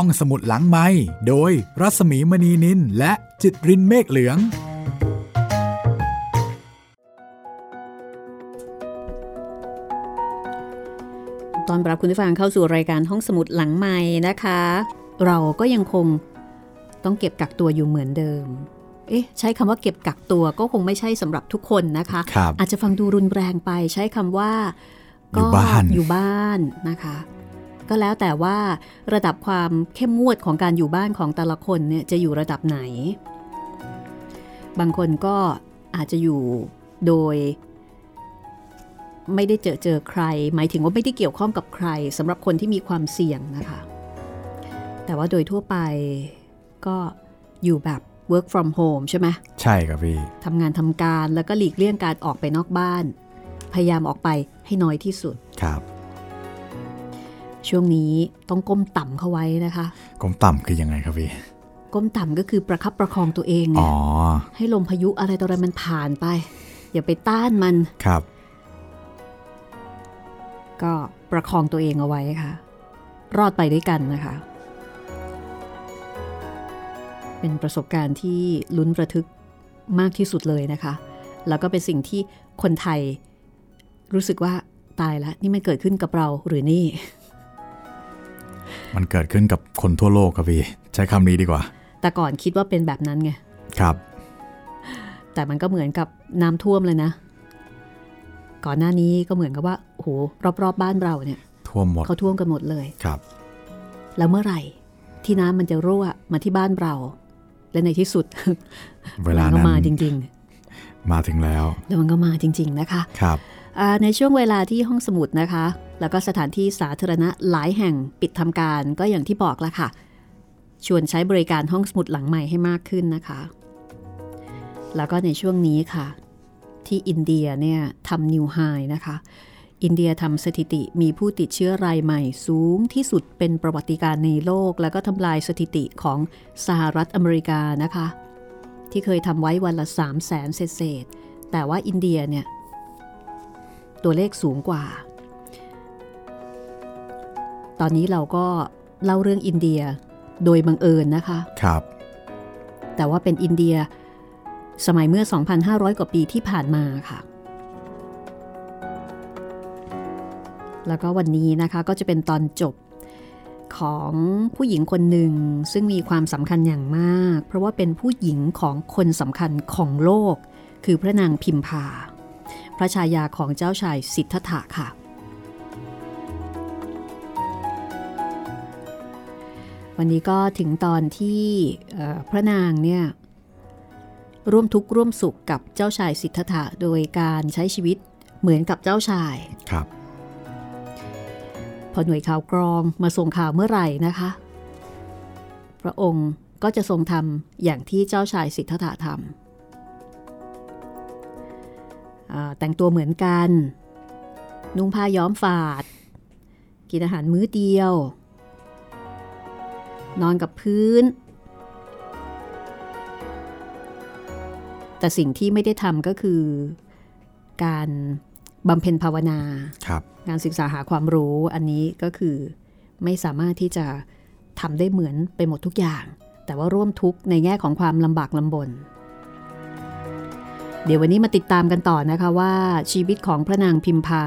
ห้องสมุดหลังไม้โดยรัสมีมณีนินและจิตรินเมฆเหลือง ตอนรับคุณผู้ฟังเข้าสู่รายการห้องสมุดหลังไม้นะคะ เราก็ยังคงต้องเก็บกักตัวอยู่เหมือนเดิม เอ๊ะใช้คำว่าเก็บกักตัวก็คงไม่ใช่สำหรับทุกคนนะคะครับอาจจะฟังดูรุนแรงไปใช้คำว่าอยู่บ้านอยู่บ้านนะคะ ก็แล้วแต่ว่าระดับความเข้มงวดของการอยู่บ้านของแต่ละคนเนี่ยจะอยู่ระดับไหน บางคนก็อาจจะอยู่โดย ไม่ได้เจอเจอใคร หมายถึงว่าไม่ได้เกี่ยวข้องกับใครสำหรับคนที่มีความเสี่ยงนะคะ แต่ว่าโดยทั่วไปก็อยู่แบบ work from home ใช่ไหมใช่ครับพี่ทำงานทำการแล้วก็หลีกเลี่ยงการออกไปนอกบ้าน พยายามออกไปให้น้อยที่สุดครับ ช่วงนี้ต้องก้มต่ำเข้าไว้นะคะกลมต่ำคือยังไงครับพี่ ก้มต่ำก็คือประคับประคองตัวเองอ๋เนี่อยให้ลมพายุอะไรต่ออะไรมันผ่านไป อย่าไปต้านมันครับ ก็ประคองตัวเองเอาไว้ค่ะ รอดไปด้วยกันนะคะ เป็นประสบการณ์ที่ลุ้นระทึกมากที่สุดเลยนะคะ แล้วก็เป็นสิ่งที่คนไทยรู้สึกว่าตายแล้วนี่มันเกิดขึ้นกับเราหรือนี่ มันเกิดขึ้นกับคนทั่วโลกครับพี่ ใช้คำนี้ดีกว่า แต่ก่อนคิดว่าเป็นแบบนั้นไง ครับ แต่มันก็เหมือนกับน้ำท่วมเลยนะ ก่อนหน้านี้ก็เหมือนกับว่าโอ้โหรอบๆบบ้านเราเนี่ย ท่วมหมดเขาท่วมกันหมดเลยครับ แล้วเมื่อไหร่ที่น้ำมันจะรั่วมาที่บ้านเรา และในที่สุด เวลามันก็นั้นมาจริงมาถึงแล้วๆแล้วมันก็มาจริง ๆ นะคะ ครับอ่า ในช่วงเวลาที่ห้องสมุดนะคะ แล้วก็สถานที่สาธารณะหลายแห่งปิดทำการก็อย่างที่บอกละค่ะ ชวนใช้บริการห้องสมุดหลังใหม่ให้มากขึ้นนะคะ แล้วก็ในช่วงนี้ค่ะ ที่อินเดียเนี่ยทำนิวไฮนะคะ อินเดียทำสถิติมีผู้ติดเชื้อรายใหม่สูงที่สุดเป็นประวัติการในโลก แล้วก็ทำลายสถิติของสหรัฐอเมริกานะคะ ที่เคยทำไว้วันละ3 0 0แสนเศษแต่ว่าอินเดียเนี่ย ตัวเลขสูงกว่า ตอนนี้เราก็เล่าเรื่องอินเดียโดยบังเอิญนะคะ ครับ แต่ว่าเป็นอินเดียสมัยเมื่อ 2,500 กว่าปีที่ผ่านมาค่ะ แล้วก็วันนี้นะคะก็จะเป็นตอนจบของผู้หญิงคนหนึ่งซึ่งมีความสำคัญอย่างมาก เพราะว่าเป็นผู้หญิงของคนสำคัญของโลก คือพระนางพิมพา พระชายาของเจ้าชายสิทธัตถะค่ะ วันนี้ก็ถึงตอนที่เอ่อพระนางเนี่ยร่วมทุกข์ร่วมสุขกับเจ้าชายสิทธัตถะโดยการใช้ชีวิตเหมือนกับเจ้าชายครับ พอหน่วยข่าวกรองมาส่งข่าวเมื่อไหร่นะคะ พระองค์ก็จะทรงทำอย่างที่เจ้าชายสิทธัตถะทำอ่า แต่งตัวเหมือนกัน นุ่งผ้าย้อมฝาด กินอาหารมื้อเดียว นอนกับพื้น แต่สิ่งที่ไม่ได้ทำก็คือ การบำเพ็ญภาวนาครับงานศึกษาหาความรู้อันนี้ก็คือไม่สามารถที่จะทำได้เหมือนไปหมดทุกอย่าง แต่ว่าร่วมทุกข์ในแง่ของความลำบากลำบน เดี๋ยววันนี้มาติดตามกันต่อนะคะว่าชีวิตของพระนางพิมพา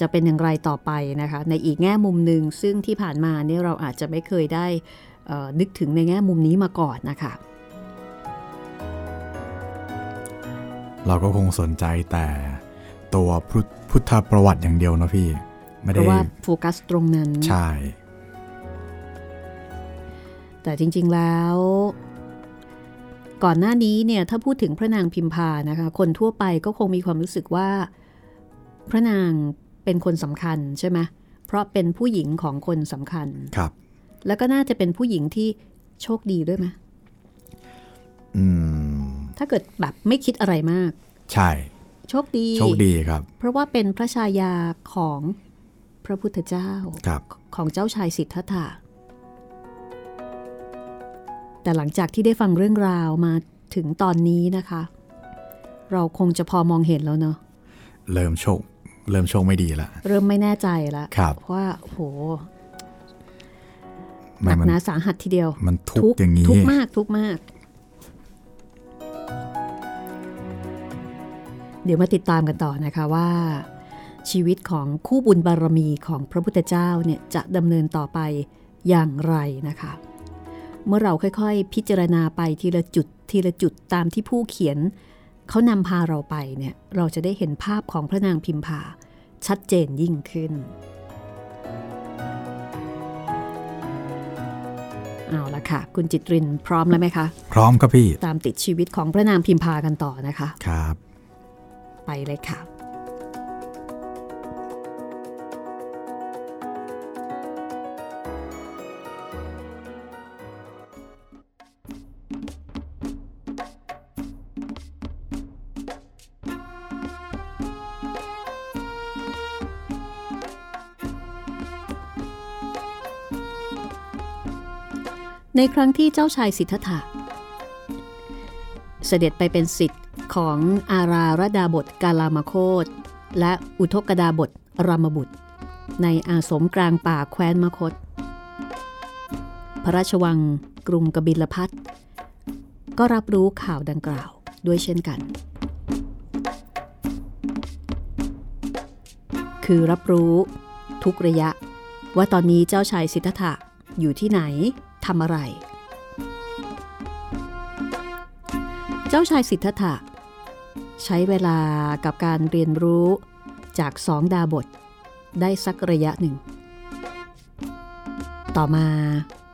จะเป็นอย่างไรต่อไปนะคะ ในอีกแง่มุมหนึ่งซึ่งที่ผ่านมาเนี่ยเราอาจจะไม่เคยได้เอ่อนึกถึงในแง่มุมนี้มาก่อนนะคะ เราก็คงสนใจแต่ตัวพุทธพุทธประวัติอย่างเดียวนะพี่ ไม่เพได้ราะว่าโฟกัสตรงนั้น ใช่ แต่จริง ๆแล้ว ก่อนหน้านี้เนี่ยถ้าพูดถึงพระนางพิมพานะคะ คนทั่วไปก็คงมีความรู้สึกว่า พระนางเป็นคนสำคัญใช่ไหมเพราะเป็นผู้หญิงของคนสำคัญครับ แล้วก็น่าจะเป็นผู้หญิงที่โชคดีด้วยไหมอืมถ้าเกิดแบบไม่คิดอะไรมาก ใช่ โชคดี โชคดีครับ เพราะว่าเป็นพระชายาของพระพุทธเจ้าครับของเจ้าชายสิทธัตถะ แต่หลังจากที่ได้ฟังเรื่องราวมาถึงตอนนี้นะคะ เราคงจะพอมองเห็นแล้วเนาะเริ่มโชค เริ่มโชคไม่ดีละเริ่มไม่แน่ใจแล้วครับว่าโหมัหนันกมันหนาสาหัสทีเดียว มันทุกข์อย่างนี้ทุกข์มากทุกข์มาก เดี๋ยวมาติดตามกันต่อนะคะว่า ชีวิตของคู่บุญบารมีของพระพุทธเจ้าเนี่ยจะดำเนินต่อไปอย่างไรนะคะ เมื่อเราค่อยๆ พิจารณาไปทีละจุดทีละจุดตามที่ผู้เขียน เขานำพาเราไปเนี่ยเราจะได้เห็นภาพของพระนางพิมพาชัดเจนยิ่งขึ้นเอาละค่ะ คุณจิตรินพร้อมแล้วไหมคะ พร้อมครับพี่ ตามติดชีวิตของพระนางพิมพากันต่อนะคะ ครับ ไปเลยค่ะ ในครั้งที่เจ้าชายสิทธัตถะเสด็จไปเป็นสิทธิ์ของอาราระดาบทกาลามโคตและอุทกดาบทรามบุตร ในอาสมกลางป่าแคว้นมคต พระราชวังกรุงกบิลพัทก็รับรู้ข่าวดังกล่าวด้วยเช่นกัน คือรับรู้ทุกระยะ ว่าตอนนี้เจ้าชายสิทธัตถะอยู่ที่ไหน ทำอะไร เจ้าชายสิทธัตถะใช้เวลากับการเรียนรู้จากสองดาบท ได้สักระยะหนึ่ง ต่อมา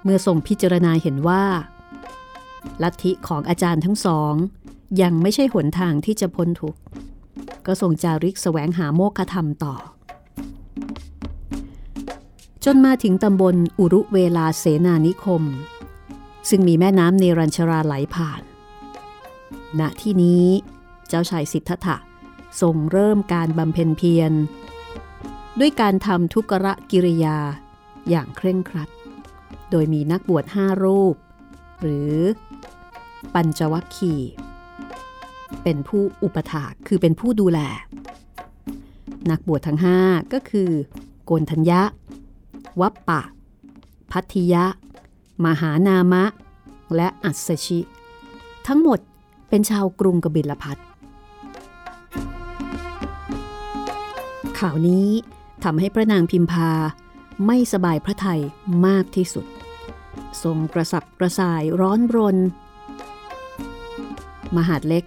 เมื่อทรงพิจารณาเห็นว่า ลัทธิของอาจารย์ทั้งสอง ยังไม่ใช่หนทางที่จะพ้นทุกข์ก็ทรงจาริกแสวงหาโมฆะธรรมต่อ จนมาถึงตำบลอุรุเวลาเสนานิคม ซึ่งมีแม่น้ำเนรัญชราไหลผ่าน ณที่นี้เจ้าชายสิทธัตถะทรงเริ่มการบำเพ็ญเพียร ด้วยการทำทุกระกิริยาอย่างเคร่งครัด โดยมีนักบวชห้ารูป หรือปัญจวัคคีเป็นผู้อุปถากคือเป็นผู้ดูแล นักบวชทั้งห้าก็คือ โกนทัญญะ วัปปะ พัทยะ มหานามะ และอัศชิ ทั้งหมดเป็นชาวกรุงกบิลพัทข่าวนี้ทำให้พระนางพิมพาไม่สบายพระทัยมากที่สุด ทรงกระสับกระส่ายร้อนรน มหาดเล็ก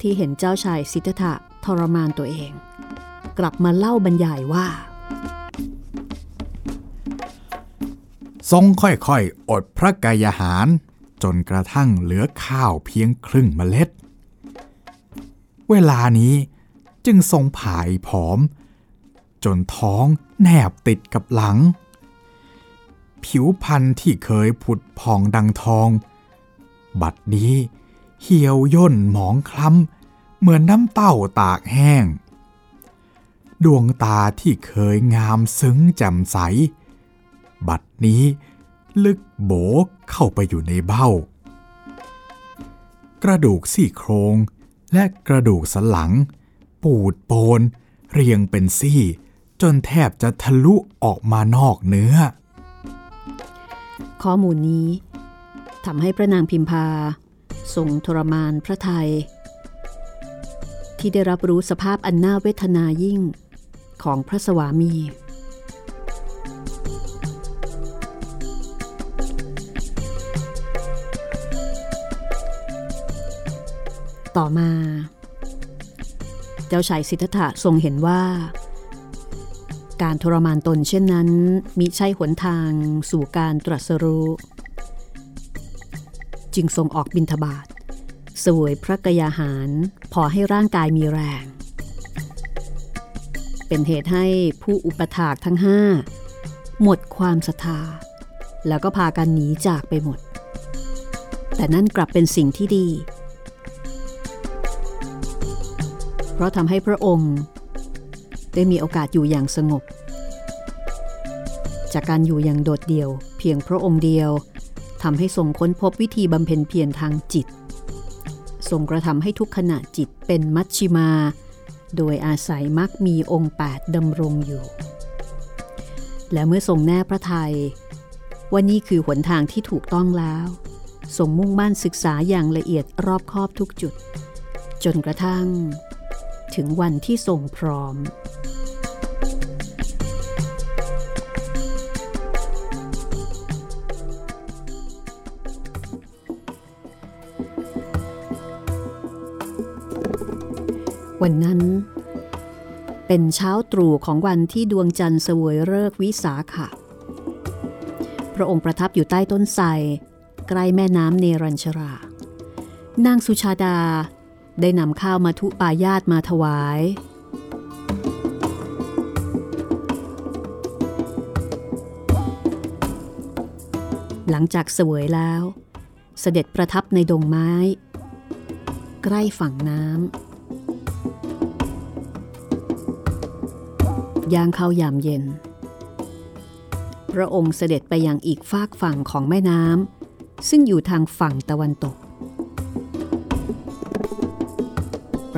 ที่เห็นเจ้าชายสิทธัตถะทรมานตัวเอง กลับมาเล่าบรรยายว่า ทรงค่อยๆ อดพระกายหาร จนกระทั่งเหลือข้าวเพียงครึ่งเมล็ด เวลานี้จึงทรงผายผอม จนท้องแนบติดกับหลัง ผิวพันธุ์ที่เคยผุดผ่องดังทอง บัดนี้เหี่ยวย่นหมองคล้ำ เหมือนน้ำเต้าตากแห้ง ดวงตาที่เคยงามซึ้งแจ่มใส บัดนี้ ลึกโบกเข้าไปอยู่ในเบ้า กระดูกซี่โครงและกระดูกสันหลัง ปูดโปน เรียงเป็นซี่ จนแทบจะทะลุออกมานอกเนื้อ ข้อมูลนี้ทำให้พระนางพิมพาทรงทรมานพระไทย ที่ได้รับรู้สภาพอันน่าเวทนายิ่งของพระสวามี ต่อมา เจ้าชายสิทธัตถะทรงเห็นว่า การทรมานตนเช่นนั้นมิใช่หนทางสู่การตรัสรู้ จึงทรงออกบินทบาทเสวยพระกยาหารพอให้ร่างกายมีแรง เป็นเหตุให้ผู้อุปถากทั้งห้าหมดความศรัทธา แล้วก็พากันหนีจากไปหมด แต่นั่นกลับเป็นสิ่งที่ดี เพราะทำให้พระองค์ได้มีโอกาสอยู่อย่างสงบ จากการอยู่อย่างโดดเดี่ยว เพียงพระองค์เดียวทำให้ทรงค้นพบวิธีบำเพ็ญเพียรทางจิต ทรงกระทำให้ทุกขณะจิตเป็นมัชชิมา โดยอาศัยมักมีองค์8ดำรงอยู่ และเมื่อทรงแน่พระไทยว่านี่คือหนทางที่ถูกต้องแล้วทรงมุ่งมั่นศึกษาอย่างละเอียดรอบคอบทุกจุด จนกระทั่ง ถึงวันที่ทรงพร้อม วันนั้นเป็นเช้าตรู่ของวันที่ดวงจันทร์เสวยเลิกวิสาขะ พระองค์ประทับอยู่ใต้ต้นไทรใกล้แม่น้ำเนรัญชรา นางสุชาดา ได้นำข้าวมาทุปายาตมาถวาย หลังจากเสวยแล้ว เสด็จประทับในดงไม้ ใกล้ฝั่งน้ำย่างเข้ายามเย็น พระองค์เสด็จไปยังอีกฟากฝั่งของแม่น้ำซึ่งอยู่ทางฝั่งตะวันตก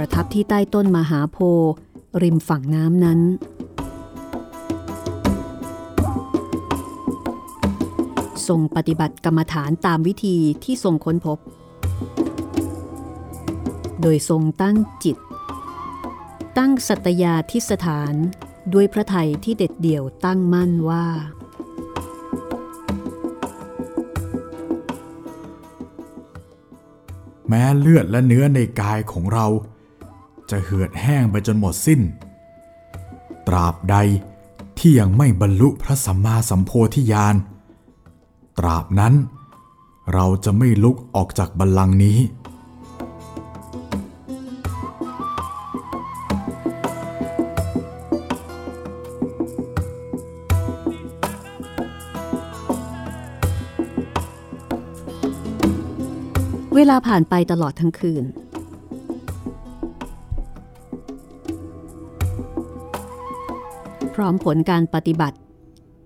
ประทับที่ใต้ต้นมหาโพธิ์ริมฝั่งน้ำนั้น ทรงปฏิบัติกรรมฐานตามวิธีที่ทรงค้นพบ โดยทรงตั้งจิต ตั้งสัตยาทิสถานด้วยพระไทยที่เด็ดเดี่ยวตั้งมั่นว่า แม้เลือดและเนื้อในกายของเรา จะเหือดแห้งไปจนหมดสิ้น ตราบใดที่ยังไม่บรรลุพระสัมมาสัมโพธิญาณ ตราบนั้น เราจะไม่ลุกออกจากบัลลังก์นี้เวลาผ่านไปตลอดทั้งคืน ร้อมผลการปฏิบัติ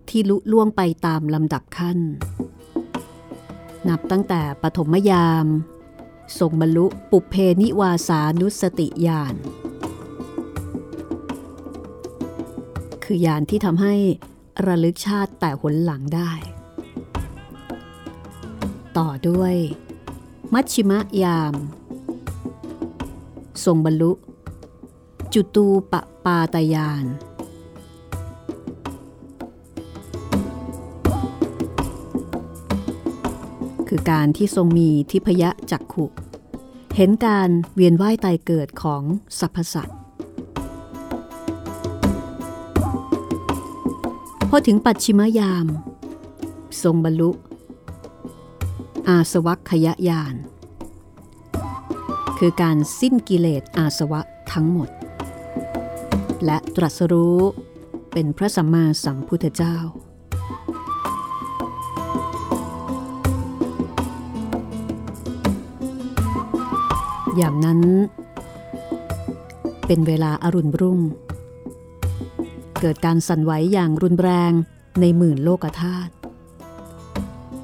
ที่ลุล่วงไปตามลำดับขั้น นับตั้งแต่ปฐมยามทรงบรรลุปุเพนิวาสานุสติญาณคือญาณที่ทำให้ระลึกชาติแต่หนหลังได้ ต่อด้วย มัชชิมะยาม ทรงบรรลุ จุตูปปาตายาน คือการที่ทรงมีทิพยะจักขุ เห็นการเวียนว่ายตายเกิดของสรรพสัตว์พอถึงปัจฉิมยาม ทรงบรรลุ อาสวัคยาญาณคือการสิ้นกิเลสอาสวะทั้งหมด และตรัสรู้เป็นพระสัมมาสัมพุทธเจ้า อย่างนั้น เป็นเวลาอารุณรุ่ง เกิดการสั่นไหวอย่างรุนแรงในหมื่นโลกธาตุ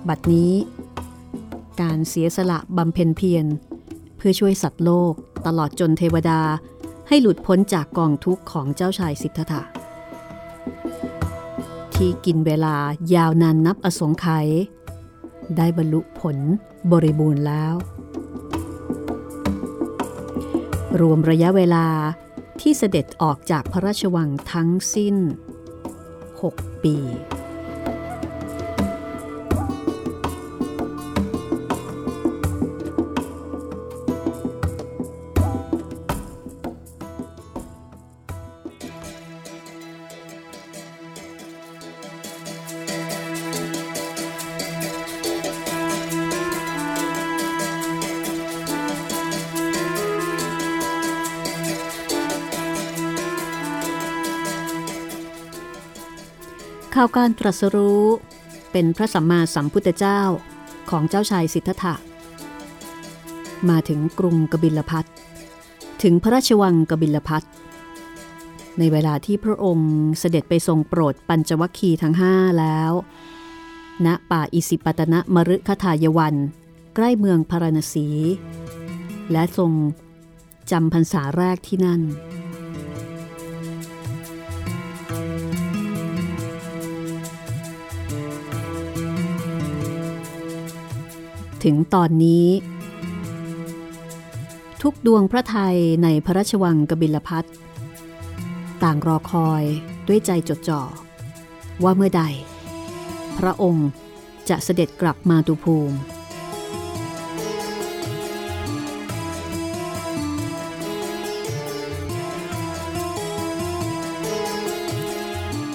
บัดนี้ การเสียสละบำเพ็ญเพียรเพื่อช่วยสัตว์โลกตลอดจนเทวดาให้หลุดพ้นจากกองทุกข์ของเจ้าชายสิทธัตถะที่กินเวลายาวนานนับอสงไขยได้บรรลุผลบริบูรณ์แล้ว รวมระยะเวลาที่เสด็จออกจากพระราชวังทั้งสิ้น 6 ปี การตรัสรู้ เป็นพระสัมมาสัมพุทธเจ้าของเจ้าชายสิทธัตถะ มาถึงกรุงกบิลพัทถึงพระราชวังกบิลพัทในเวลาที่พระองค์เสด็จไปทรงโปรดปัญจวัคคีย์ทั้งห้าแล้ว ณ ป่าอิสิปตนะมฤคทายวัน ใกล้เมืองพาราณสี และทรงจำพรรษาแรกที่นั่น ถึงตอนนี้ ทุกดวงพระไทยในพระราชวังกบิลพัทต่างรอคอยด้วยใจจดจ่อ ว่าเมื่อใด พระองค์จะเสด็จกลับมาตุภูมิ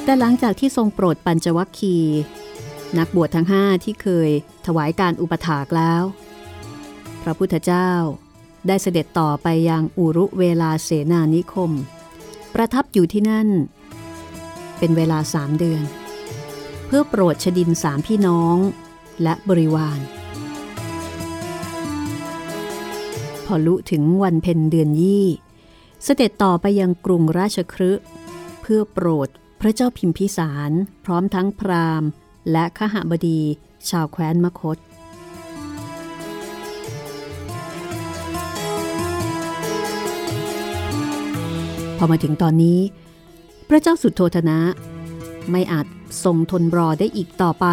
แต่หลังจากที่ทรงโปรดปัญจวัคคีย์ นักบวชทั้งห้าที่เคยถวายการอุปถากแล้ว พระพุทธเจ้าได้เสด็จต่อไปยังอุรุเวลาเสนานิคม ประทับอยู่ที่นั่น เป็นเวลาสามเดือน เพื่อโปรดชดินสามพี่น้องและบริวาร พอลุถึงวันเพ็ญเดือนยี่ เสด็จต่อไปยังกรุงราชครึเพื่อโปรดพระเจ้าพิมพิสารพร้อมทั้งพราหมณ์ และขหบดี ชาวแคว้นมคต พอมาถึงตอนนี้ พระเจ้าสุดโทธนะ ไม่อาจทรงทนรอได้อีกต่อไป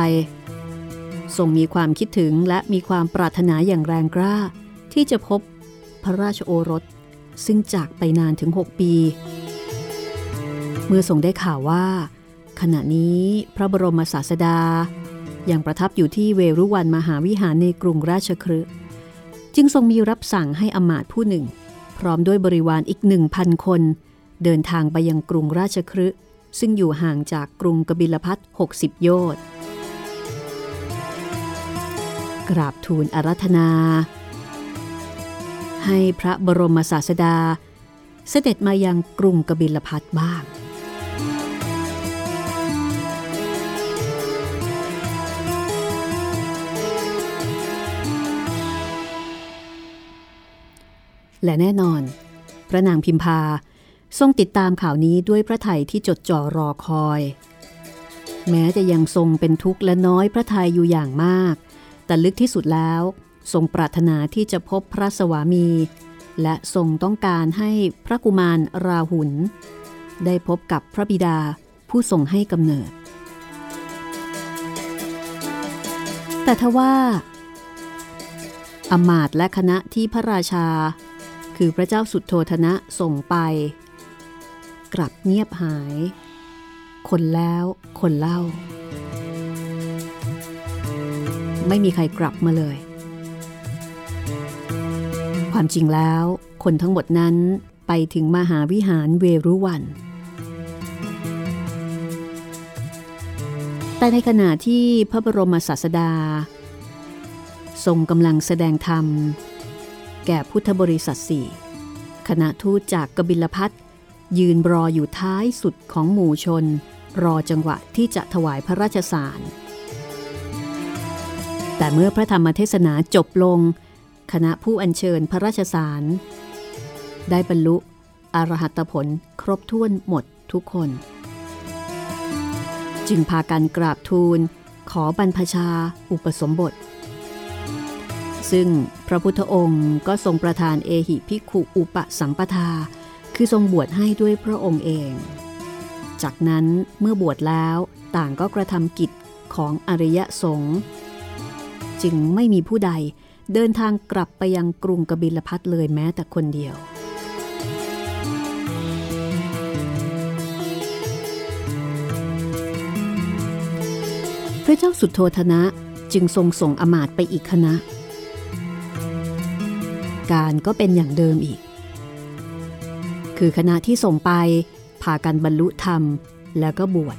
ทรงมีความคิดถึงและมีความปรารถนาอย่างแรงกล้า ที่จะพบพระราชโอรส ซึ่งจากไปนานถึง 6 ปี เมื่อทรงได้ข่าวว่า ขณะนี้พระบรมศาสดายังประทับอยู่ที่เวรุวันมหาวิหารในกรุงราชคฤห์จึงทรงมีรับสั่งให้อมาตผู้หนึ่ง พร้อมด้วยบริวารอีกหนึ่งพันคน เดินทางไปยังกรุงราชคฤห์ซึ่งอยู่ห่างจากกรุงกบิลพัท60 โยชน์กราบทูลอารัธนา ให้พระบรมศาสดา เสด็จมายังกรุงกบิลพัทบ้าง และแน่นอน พระนางพิมพาทรงติดตามข่าวนี้ด้วยพระไทยที่จดจ่อรอคอย แม้จะยังทรงเป็นทุกข์และน้อยพระไทยอยู่อย่างมาก แต่ลึกที่สุดแล้ว ทรงปรารถนาที่จะพบพระสวามี และทรงต้องการให้พระกุมารราหุล ได้พบกับพระบิดาผู้ทรงให้กำเนิด แต่ทว่าอมาตย์และคณะที่พระราชา คือพระเจ้าสุดโทธนะส่งไป กลับเงียบหาย คนแล้วคนเล่า ไม่มีใครกลับมาเลย ความจริงแล้วคนทั้งหมดนั้นไปถึงมหาวิหารเวรุวัน แต่ในขณะที่พระบรมศาสดา ทรงกำลังแสดงธรรม แก่พุทธบริษัทสี่คณะทูตจากกบิลพัทยืนรออยู่ท้ายสุดของหมู่ชน รอจังหวะที่จะถวายพระราชสาร แต่เมื่อพระธรรมเทศนาจบลง คณะผู้อัญเชิญพระราชสาร ได้บรรลุอรหัตผลครบถ้วนหมดทุกคน จึงพากันกราบทูล ขอบรรพชาอุปสมบท ซึ่งพระพุทธองค์ก็ทรงประทานเอหิภิกขุอุปสัมปทา คือทรงบวชให้ด้วยพระองค์เอง จากนั้นเมื่อบวชแล้วต่างก็กระทำกิจของอริยสงฆ์จึงไม่มีผู้ใดเดินทางกลับไปยังกรุงกบิลพัทเลยแม้แต่คนเดียว พระเจ้าสุดโทธนะจึงทรงส่งอมาตไปอีกคณะ การก็เป็นอย่างเดิมอีก คือคณะที่ส่งไปพากันบรรลุธรรมแล้วก็บวช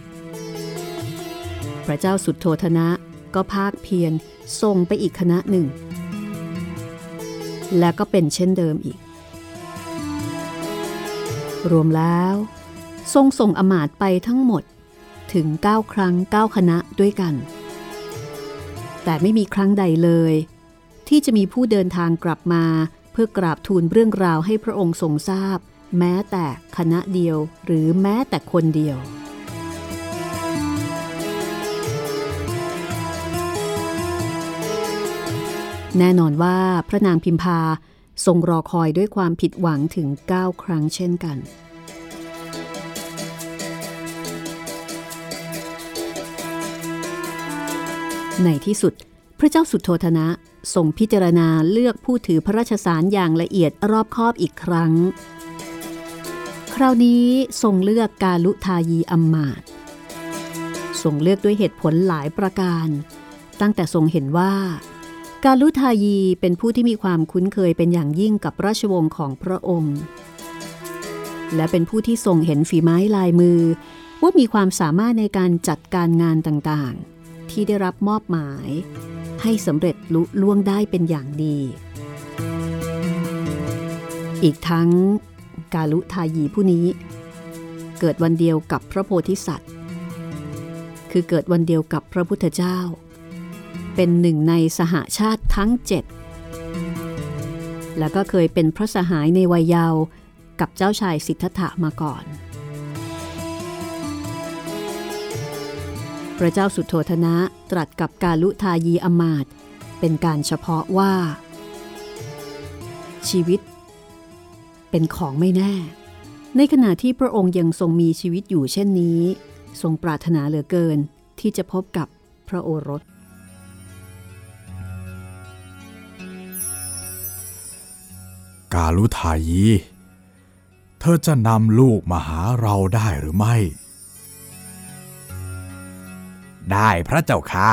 พระเจ้าสุดโทธนะก็ภาคเพียรส่งไปอีกคณะหนึ่ง และก็เป็นเช่นเดิมอีก รวมแล้ว ทรงส่งอมาตย์ไปทั้งหมดถึง 9 ครั้ง 9 คณะด้วยกัน แต่ไม่มีครั้งใดเลย ที่จะมีผู้เดินทางกลับมา เพื่อกราบทูลเรื่องราวให้พระองค์ทรงทราบ แม้แต่คณะเดียวหรือแม้แต่คนเดียว แน่นอนว่าพระนางพิมพาทรงรอคอยด้วยความผิดหวังถึง 9 ครั้งเช่นกัน ในที่สุด ระเจ้าสุโธธนะทรงพิจารณาเลือกผู้ถือพระราชสารอย่างละเอียดรอบคอบอีกครั้ง คราวนี้ทรงเลือกกาลุทายีอัมมาตทรงเลือกด้วยเหตุผลหลายประการ ตั้งแต่ทรงเห็นว่า กาลุทายีเป็นผู้ที่มีความคุ้นเคยเป็นอย่างยิ่งกับราชวงศ์ของพระองค์ และเป็นผู้ที่ทรงเห็นฝีไม้ลายมือ ว่ามีความสามารถในการจัดการงานต่างๆ ที่ได้รับมอบหมาย ให้สำเร็จลุล่วงได้เป็นอย่างดี อีกทั้งกาลุทายีผู้นี้ เกิดวันเดียวกับพระโพธิสัตว์ คือเกิดวันเดียวกับพระพุทธเจ้า เป็นหนึ่งในสหาชาติทั้งเจ็ดแล้วก็เคยเป็นพระสหายในวัยเยาว์กับเจ้าชายสิทธัตถะมาก่อน ระเจ้าสุโธธนะตรัสกับกาลุทายีอมาตเป็นการเฉพาะว่า ชีวิต เป็นของไม่แน่ ในขณะที่พระองค์ยังทรงมีชีวิตอยู่เช่นนี้ ทรงปรารถนาเหลือเกินที่จะพบกับพระโอรส กาลุทายี เธอจะนำลูกมาหาเราได้หรือไม่ ได้พระเจ้าค่ะ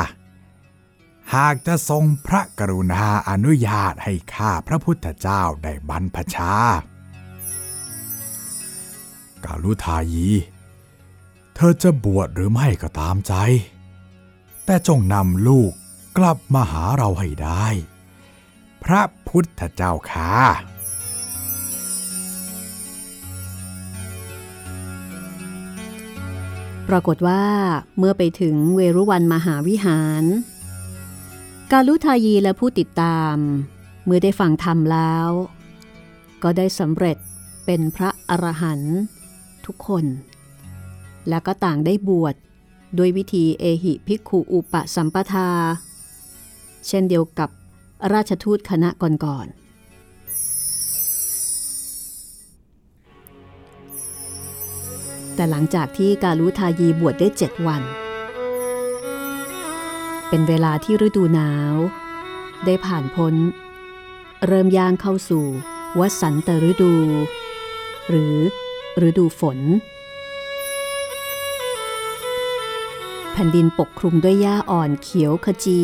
หากจะทรงพระกรุณาอนุญาตให้ข้าพระพุทธเจ้าได้บรรพชา กาลุทายี เธอจะบวชหรือไม่ก็ตามใจ แต่จงนำลูกกลับมาหาเราให้ได้ พระพุทธเจ้าค่ะ ปรากฏว่าเมื่อไปถึงเวรุวันมหาวิหาร กาลุทายีและผู้ติดตาม เมื่อได้ฟังธรรมแล้ว ก็ได้สำเร็จเป็นพระอรหันต์ทุกคน และก็ต่างได้บวชโดยวิธีเอหิภิกขุอุปสัมปทา เช่นเดียวกับราชทูตคณะก่อนๆ แต่หลังจากที่กาลุทายีบวชได้เจ็ดวัน เป็นเวลาที่ฤดูหนาว ได้ผ่านพ้น เริ่มย่างเข้าสู่วสันตฤดู หรือฤดูฝน แผ่นดินปกคลุมด้วยหญ้าอ่อนเขียวขจี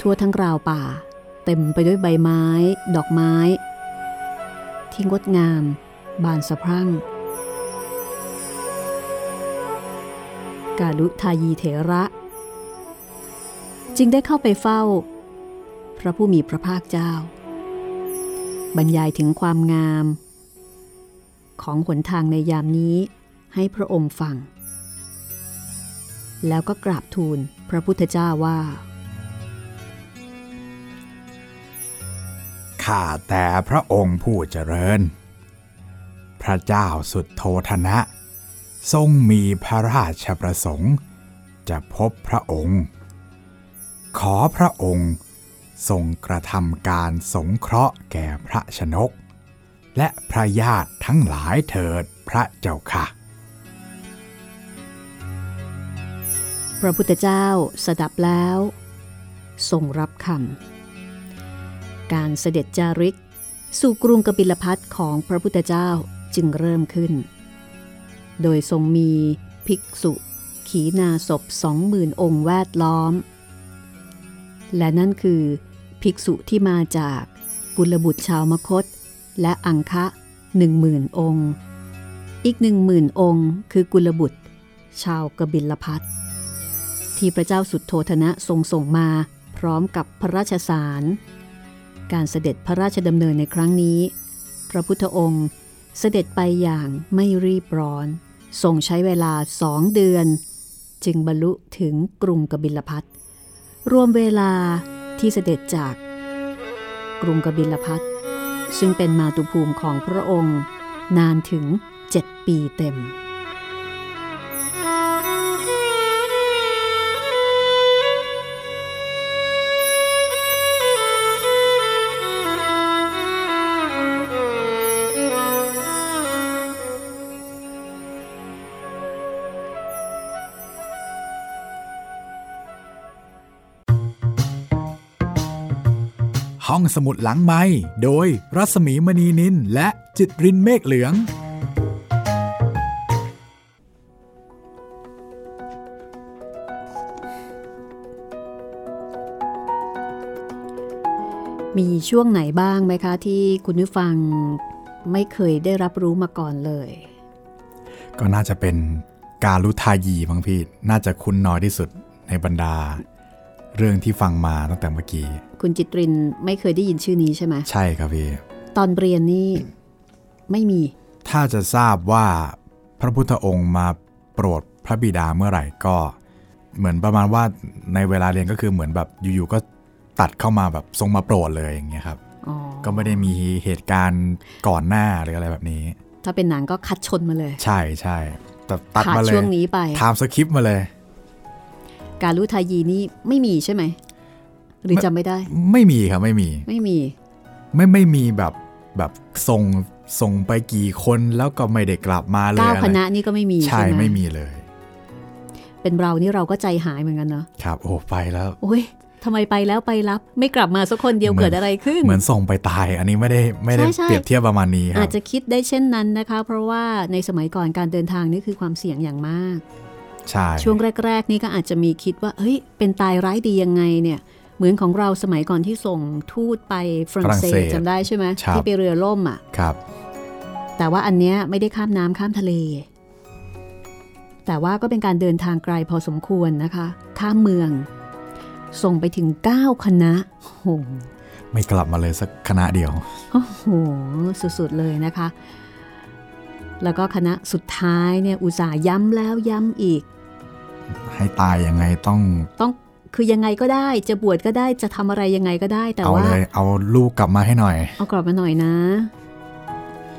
ทั่วทั้งราวป่า เต็มไปด้วยใบไม้ ดอกไม้ ที่งดงาม บานสะพรั่ง กาลุทายีเถระ จึงได้เข้าไปเฝ้า พระผู้มีพระภาคเจ้า บรรยายถึงความงาม ของหนทางในยามนี้ให้พระองค์ฟัง แล้วก็กราบทูลพระพุทธเจ้าว่าข้าแต่พระองค์ผู้เจริญ พระเจ้าสุดโทธนะ ทรงมีพระราชประสงค์ จะพบพระองค์ ขอพระองค์ทรงกระทำการสงเคราะห์แก่พระชนก และพระญาติทั้งหลายเถิดพระเจ้าค่ะ พระพุทธเจ้าสดับแล้วทรงรับคำการเสด็จจาริก สู่กรุงกบิลพัทของพระพุทธเจ้า จึงเริ่มขึ้น โดยทรงมีภิกษุ ขีนาศพสองหมื่นองค์แวดล้อม และนั่นคือภิกษุที่มาจากกุลบุตรชาวมคต และอังคะหนึ่งหมื่นองค์ อีกหนึ่งหมื่นองค์คือกุลบุตร ชาวกบิลพัทที่พระเจ้าสุดโทธนะทรงส่งมาพร้อมกับพระราชสาร การเสด็จพระราชดำเนินในครั้งนี้ พระพุทธองค์ เสด็จไปอย่างไม่รีบร้อนทรงใช้เวลาสองเดือน จึงบรรลุถึงกรุงกบิลพัทรวมเวลาที่เสด็จจากกรุงกบิลพัทซึ่งเป็นมาตุภูมิของพระองค์ นานถึงเจ็ดปีเต็ม ห้องสมุดหลังไม้โดยรัสมีมณีนินและจิตรินเมฆเหลือง มีช่วงไหนบ้างไหมคะ ที่คุณผู้ฟังไม่เคยได้รับรู้มาก่อนเลย ก็น่าจะเป็นการลุทายีบางพี่ น่าจะคุ้นน้อยที่สุดในบรรดา เรื่องที่ฟังมาตั้งแต่เมื่อกี้ คุณจิตรินไม่เคยได้ยินชื่อนี้ใช่ไหมใช่ครับพี่ ตอนเรียนนี่ไม่มี ถ้าจะทราบว่าพระพุทธองค์มาโปรดพระบิดาเมื่อไหร่ก็ เหมือนประมาณว่าในเวลาเรียนก็คือเหมือนแบบอยู่ๆก็ตัดเข้ามาแบบทรงมาโปรดเลยอย่างเงี้ยครับอ๋อก็ไม่ได้มีเหตุการณ์ก่อนหน้าหรืออะไรแบบนี้ ถ้าเป็นหนังก็คัดชนมาเลย ใช่ใช่แต่ตัดขาดมาเลยช่วงนี้ไปไทม์สคริปต์มาเลย การรู้ทายีนี่ไม่มีใช่ไหม หรือจำไม่ได้ ไม่มีครับไม่มี ไม่มี ไม่ไม่มีแบบแบบส่งส่งไปกี่คนแล้วก็ไม่ได้กลับมาเลยเก้าอะไรคณะนี่ก็ไม่มีใช่ใช่ไหมไม่มีเลย เป็นเรานี่เราก็ใจหายเหมือนกันเนาะครับ โอ้ไปแล้วโอ้ยทำไมไปแล้วไปรับ ไม่กลับมาสักคนเดียวเหมือนเกิดอะไรขึ้น เหมือนส่งไปตายอันนี้ไม่ได้ไม่ได้ใช่ใช่เปรียบเทียบประมาณนี้คอารัจบจะคิดได้เช่นนั้นนะคะ เพราะว่าในสมัยก่อนการเดินทางนี่คือความเสี่ยงอย่างมาก ใช่ช่วงแรก ๆ นี่ก็อาจจะมีคิดว่าเฮ้ยเป็นตายร้ายดียังไงเนี่ยเหมือนของเราสมัยก่อนที่ส่งทูตไปฝรั่งเศสจำได้ใช่ไหมที่ไปเรือล่มอะครับแต่ว่าอันเนี้ยไม่ได้ข้ามน้ำข้ามทะเล แต่ว่าก็เป็นการเดินทางไกลพอสมควรนะคะ ข้ามเมือง ส่งไปถึง 9 คณะโอ้โหไม่กลับมาเลยสักคณะเดียว โอ้โห สุดๆเลยนะคะ แล้วก็คณะสุดท้ายเนี่ยอุตส่าห์ย้ำแล้วย้ำอีก ให้ตายยังไงต้องต้องคือยังไงก็ได้จะบวชก็ได้จะทำอะไรยังไงก็ได้ แต่เอาว่าเลยเอาลูกกลับมาให้หน่อย เอากลับมาหน่อยนะ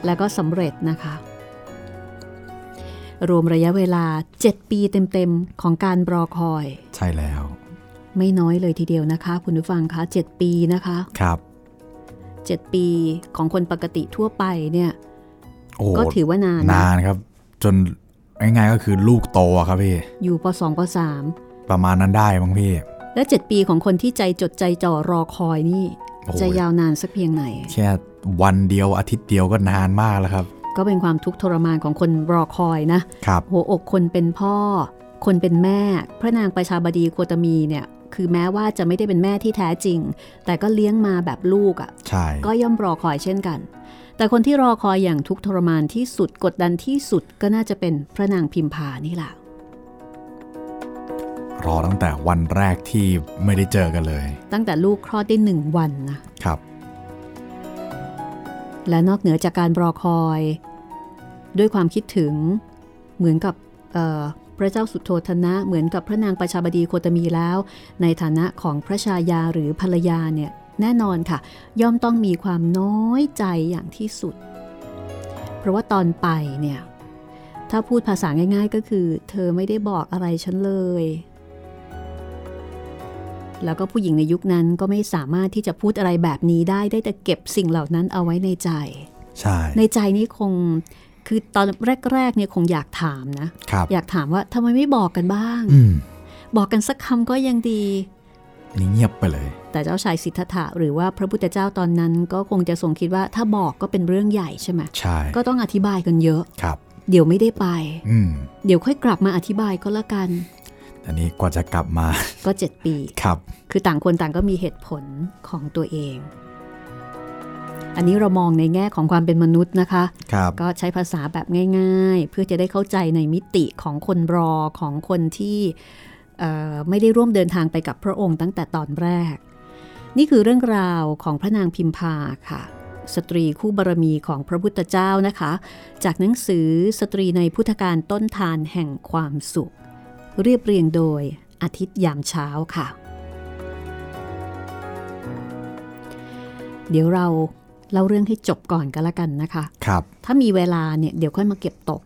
แล้วก็สำเร็จนะคะ รวมระยะเวลา 7 ปีเต็มๆ ของการรอคอย ใช่แล้ว ไม่น้อยเลยทีเดียวนะคะ คุณผู้ฟังคะ7ปีนะคะ ครับ 7 ปีของคนปกติทั่วไปเนี่ยโอ้ ก็ถือว่านานนะนานครับ จนง่ายๆก็คือลูกโตอะครับพี่ อยู่ป .2 ปประมาณนั้นได้มั้งพี่ .3 และ7ปีของคนที่ใจจดใจจ่อรอคอยนี่โอ้โหจะยาวนานสักเพียงไหน แค่วันเดียวอาทิตย์เดียวก็นานมากแล้วครับ ก็เป็นความทุกข์ทรมานของคนรอคอยนะครับหัวอกคนเป็นพ่อ คนเป็นแม่ พระนางประชาบดีโคตมีเนี่ยคือแม้ว่าจะไม่ได้เป็นแม่ที่แท้จริง แต่ก็เลี้ยงมาแบบลูกอะ่ะใช่ก็ย่อมรอคอยเช่นกัน แต่คนที่รอคอยอย่างทุกข์ทรมานที่สุดกดดันที่สุดก็น่าจะเป็นพระนางพิมพานี่แหละรอตั้งแต่วันแรกที่ไม่ได้เจอกันเลย ตั้งแต่ลูกคลอดได้หนึ่งวันนะครับ และนอกเหนือจากการรอคอย ด้วยความคิดถึงเหมือนกับเอ่อพระเจ้าสุโธทนะเหมือนกับพระนางประชาบดีโคตมีแล้ว ในฐานะของพระชายาหรือภรรยาเนี่ย แน่นอนค่ะ ย่อมต้องมีความน้อยใจอย่างที่สุด เพราะว่าตอนไปเนี่ย ถ้าพูดภาษาง่าย ๆ ก็คือ เธอไม่ได้บอกอะไรฉันเลย แล้วก็ผู้หญิงในยุคนั้นก็ไม่สามารถที่จะพูดอะไรแบบนี้ได้ ได้แต่เก็บสิ่งเหล่านั้นเอาไว้ในใจ ใช่ ในใจนี่คงคือตอนแรกๆเนี่ยคงอยากถามนะครับอยากถามว่าทำไมไม่บอกกันบ้างอืมบอกกันสักคำก็ยังดี นี่เงียบไปเลย แต่เจ้าชายสิทธัตถะหรือว่าพระพุทธเจ้าตอนนั้นก็คงจะทรงคิดว่าถ้าบอกก็เป็นเรื่องใหญ่ใช่ไหมใช่ ก็ต้องอธิบายกันเยอะครับ เดี๋ยวไม่ได้ไปอืมเดี๋ยวค่อยกลับมาอธิบายก็แล้วกันอันนี้กว่าจะกลับมา ก็เจ็ดปีครับ คือต่างคนต่างก็มีเหตุผลของตัวเอง อันนี้เรามองในแง่ของความเป็นมนุษย์นะคะครับก็ใช้ภาษาแบบง่าย ๆ เพื่อจะได้เข้าใจในมิติของคนรอของคนที่เอ่อ ไม่ได้ร่วมเดินทางไปกับพระองค์ตั้งแต่ตอนแรก นี่คือเรื่องราวของพระนางพิมพาค่ะ สตรีคู่บารมีของพระพุทธเจ้านะคะ จากหนังสือสตรีในพุทธการต้นทานแห่งความสุข เรียบเรียงโดยอาทิตย์ยามเช้าค่ะ เดี๋ยวเราเล่าเรื่องให้จบก่อนก็แล้วกันนะคะ ครับ ถ้ามีเวลาเนี่ยเดี๋ยวค่อยมาเก็บตก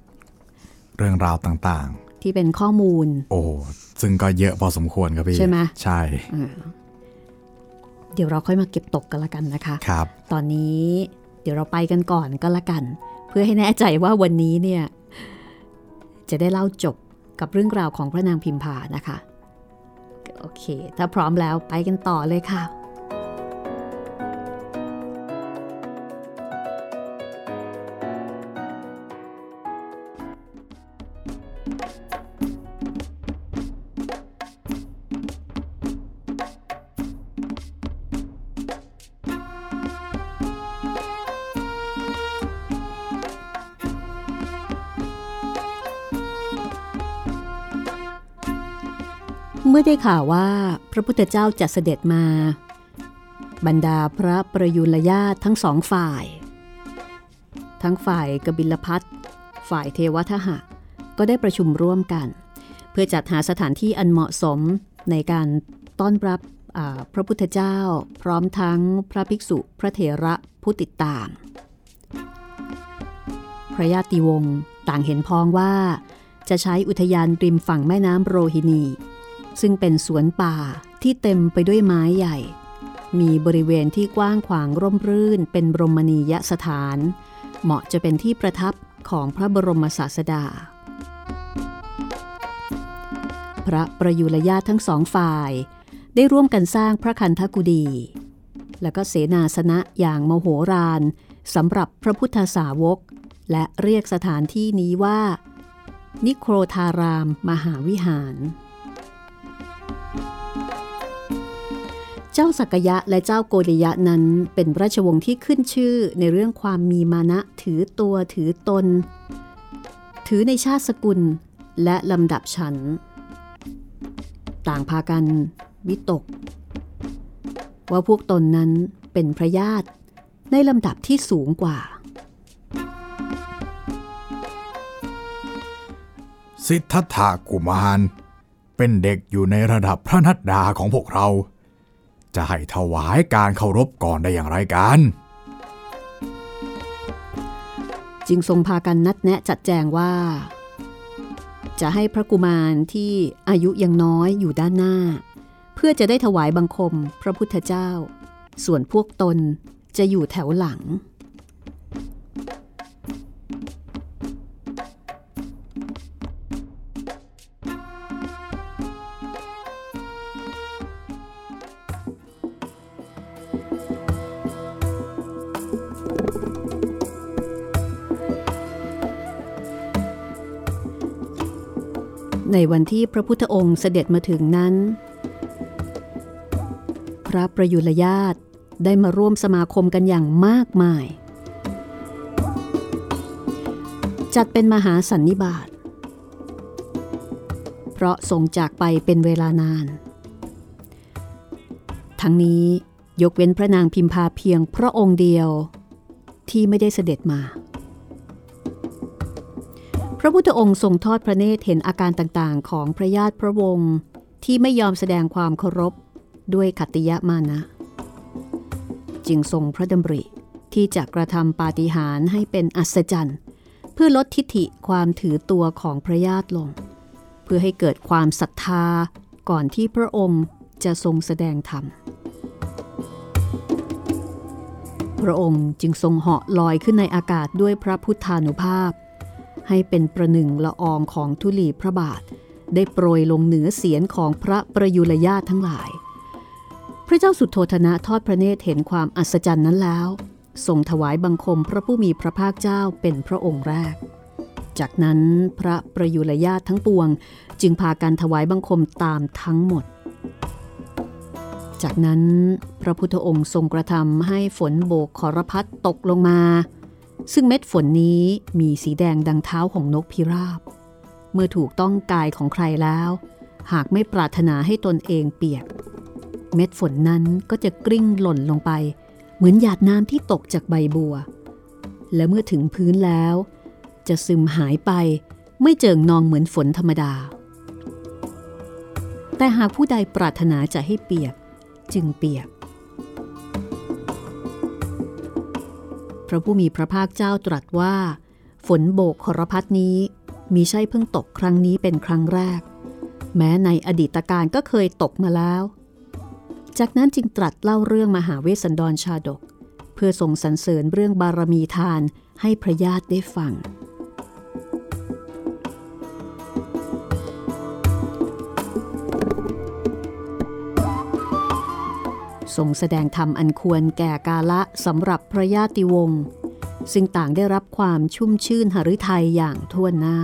เรื่องราวต่าง ที่เป็นข้อมูลๆโอ้ซึ่งก็เยอะพอสมควรครับพี่ ใช่ไหมใช่อ่าเดี๋ยวเราค่อยมาเก็บตกกันละกันนะคะครับ ตอนนี้เดี๋ยวเราไปกันก่อนก็แล้วกัน เพื่อให้แน่ใจว่าวันนี้เนี่ย จะได้เล่าจบกับเรื่องราวของพระนางพิมพานะคะ โอเค ถ้าพร้อมแล้วไปกันต่อเลยค่ะ มื่อได้ข่าวว่าพระพุทธเจ้าจะเสด็จมา บรรดาพระประยุรญาติทั้งสองฝ่าย ทั้งฝ่ายกบิลพัทฝ่ายเทวทหะ ก็ได้ประชุมร่วมกัน เพื่อจัดหาสถานที่อันเหมาะสมในการต้อนรับพระพุทธเจ้า พร้อมทั้งพระภิกษุพระเถระผู้ติดตาม พระญาติวงศ์ต่างเห็นพ้องว่าจะใช้อุทยานริมฝั่งแม่น้ำโรฮินี ซึ่งเป็นสวนป่าที่เต็มไปด้วยไม้ใหญ่ มีบริเวณที่กว้างขวางร่มรื่น เป็นบรมณียสถาน เหมาะจะเป็นที่ประทับของพระบรมศาสดา พระประยุรญาตทั้งสองฝ่าย ได้ร่วมกันสร้างพระคันธกุดี และก็เสนาสนะอย่างมโหรานสำหรับพระพุทธสาวก และเรียกสถานที่นี้ว่า นิโครธารามมหาวิหาร เจ้าสักยะและเจ้าโกริยะนั้นเป็นราชวงศ์ที่ขึ้นชื่อในเรื่องความมีมานะถือตัวถือตน ถือในชาติสกุลและลำดับชั้น ต่างพากัน วิตก ว่าพวกตนนั้นเป็นพระญาติในลำดับที่สูงกว่า สิทธัตถากุมาร เป็นเด็กอยู่ในระดับพระนัดดาของพวกเรา จะให้ถวายการเคารพก่อนได้อย่างไรกัน จึงทรงพากันนัดแนะจัดแจงว่า จะให้พระกุมารที่อายุยังน้อยอยู่ด้านหน้า เพื่อจะได้ถวายบังคมพระพุทธเจ้า ส่วนพวกตนจะอยู่แถวหลัง ในวันที่พระพุทธองค์เสด็จมาถึงนั้น พระประยุรญาติได้มาร่วมสมาคมกันอย่างมากมาย จัดเป็นมหาสันนิบาต เพราะทรงจากไปเป็นเวลานาน ทั้งนี้ยกเว้นพระนางพิมพาเพียงพระองค์เดียวที่ไม่ได้เสด็จมา ระพุทธองค์ทรงทอดพระเนตรเห็นอาการต่างๆ ของพระญาติพระวงศ์ที่ไม่ยอมแสดงความเคารพด้วยขัตติยะมานะ จึงทรงพระดำริที่จะกระทำปาฏิหาริย์ให้เป็นอัศจรรย์ เพื่อลดทิฐิความถือตัวของพระญาติลง เพื่อให้เกิดความศรัทธาก่อนที่พระองค์จะทรงแสดงธรรม พระองค์จึงทรงเหาะลอยขึ้นในอากาศด้วยพระพุทธานุภาพ ให้เป็นประหนึ่งละอองของทุลีพระบาท ได้โปรยลงเหนือเสียนของพระประยุรญาตทั้งหลาย พระเจ้าสุดโทธนะทอดพระเนตรเห็นความอัศจรรย์นั้นแล้วทรงถวายบังคมพระผู้มีพระภาคเจ้าเป็นพระองค์แรก จากนั้นพระประยุรญาตทั้งปวง จึงพากันถวายบังคมตามทั้งหมด จากนั้นพระพุทธองค์ทรงกระทำให้ฝนโบกขรพัดตกลงมา ซึ่งเม็ดฝนนี้มีสีแดงดังเท้าของนกพิราบ เมื่อถูกต้องกายของใครแล้ว หากไม่ปรารถนาให้ตนเองเปียก เม็ดฝนนั้นก็จะกลิ้งหล่นลงไป เหมือนหยาดน้ำที่ตกจากใบบัว และเมื่อถึงพื้นแล้ว จะซึมหายไปไม่เจิงนองเหมือนฝนธรรมดา แต่หากผู้ใดปรารถนาจะให้เปียก จึงเปียก พระผู้มีพระภาคเจ้าตรัสว่า ฝนโบกขรพัดนี้มีใช่เพิ่งตกครั้งนี้เป็นครั้งแรก แม้ในอดีตการก็เคยตกมาแล้ว จากนั้นจึงตรัสเล่าเรื่องมหาเวสสันดรชาดก เพื่อส่งสรรเสริญเรื่องบารมีทานให้พระญาติได้ฟัง ทรงแสดงธรรมอันควรแก่กาละสำหรับพระญาติวงศ์ซึ่งต่างได้รับความชุ่มชื่นหฤทัยอย่างทั่วหน้า